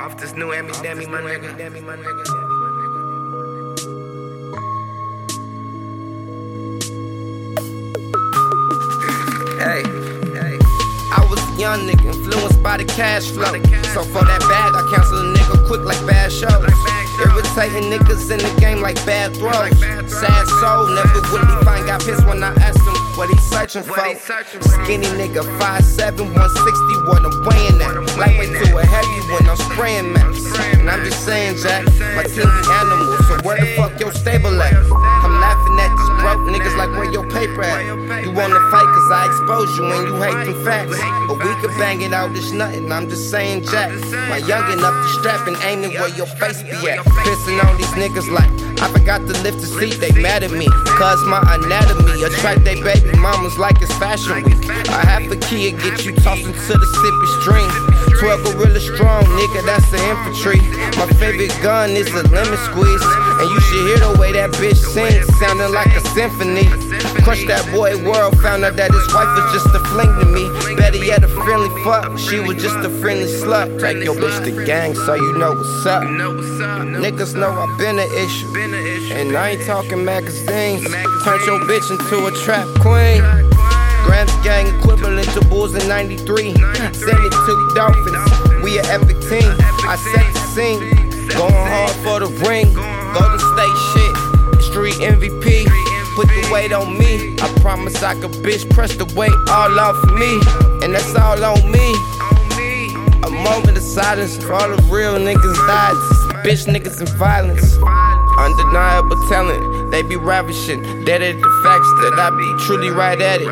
Off this new Emmy Demi, my nigga. Demi, my nigga. Hey, hey. I was a young nigga, influenced by the cash flow. So for that bag, I cancel a nigga quick like bad shows. Irritating niggas in the game like bad throws. Sad soul, never really find got pissed when I asked him what he searching for. Skinny nigga, 5'7, 160, what I'm weighing your stable at? I'm laughing at these broke niggas like where your paper at? You wanna fight cause I expose you and you hate them facts. But we could bang it out, this nothing, I'm just saying, Jack. My youngin' up the strap and aiming where your face be at. Pissing on these niggas like I forgot to lift the seat, they mad at me. Cause my anatomy attract they baby mamas like it's fashion week. I have a key and get you tossed into the sippy stream. 12 gorilla strong, nigga, that's the infantry. My favorite gun is a lemon squeeze. And you should hear the way that bitch sings, sounding like a symphony. Crush that boy world, found out that his wife was just a fling to me. Better yet, a friendly fuck, she was just a friendly slut. Take your bitch to gang so you know what's up. Niggas know I've been an issue. And I ain't talking magazines. Turn your bitch into a trap queen. Grams gang equivalent to Bulls in 93. Send it to Dolphins. We an epic team. I set the scene. Going hard for the ring. Golden State shit. Street MVP. Put the weight on me. I promise I could bitch press the weight all off me. And that's all on me. A moment of silence for all the real niggas died. Bitch niggas and violence. Undeniable talent, they be ravishing. Dead at the facts that I be truly right at it.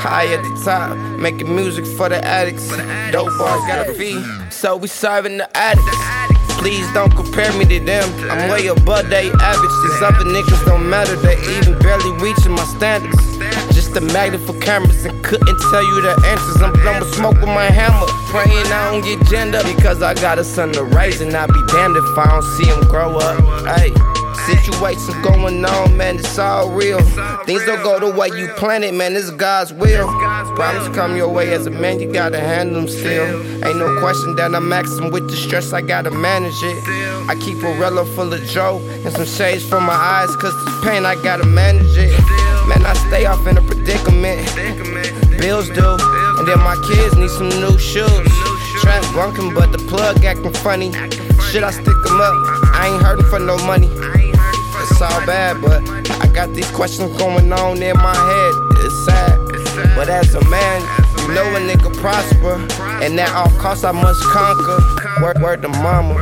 High at the top, making music for the addicts. Dope bars got a fee, so we serving the addicts. Please don't compare me to them. I'm way above they average. These other niggas don't matter, they even barely reaching my standards. Just a magnet for cameras and couldn't tell you the answers. I'm blowing smoke with my hammer. Praying I don't get gender because I got a son to raise and I be damned if I don't see him grow up. Hey. Situations going on, man, it's all real. Things don't go the way you plan it, man, it's God's will. Problems come your way as a man, you gotta handle them still. Ain't no question that I'm maxing with the stress, I gotta manage it. I keep a rella full of Joe and some shades for my eyes, cause this pain, I gotta manage it. Man, I stay off in a predicament. Bills do, and then my kids need some new shoes. Trap bunking, but the plug acting funny. Should I stick 'em up? I ain't hurting for no money. It's all bad, but I got these questions going on in my head. It's sad. But as a man, you know a nigga prosper. And at all costs, I must conquer. Word, word to mama.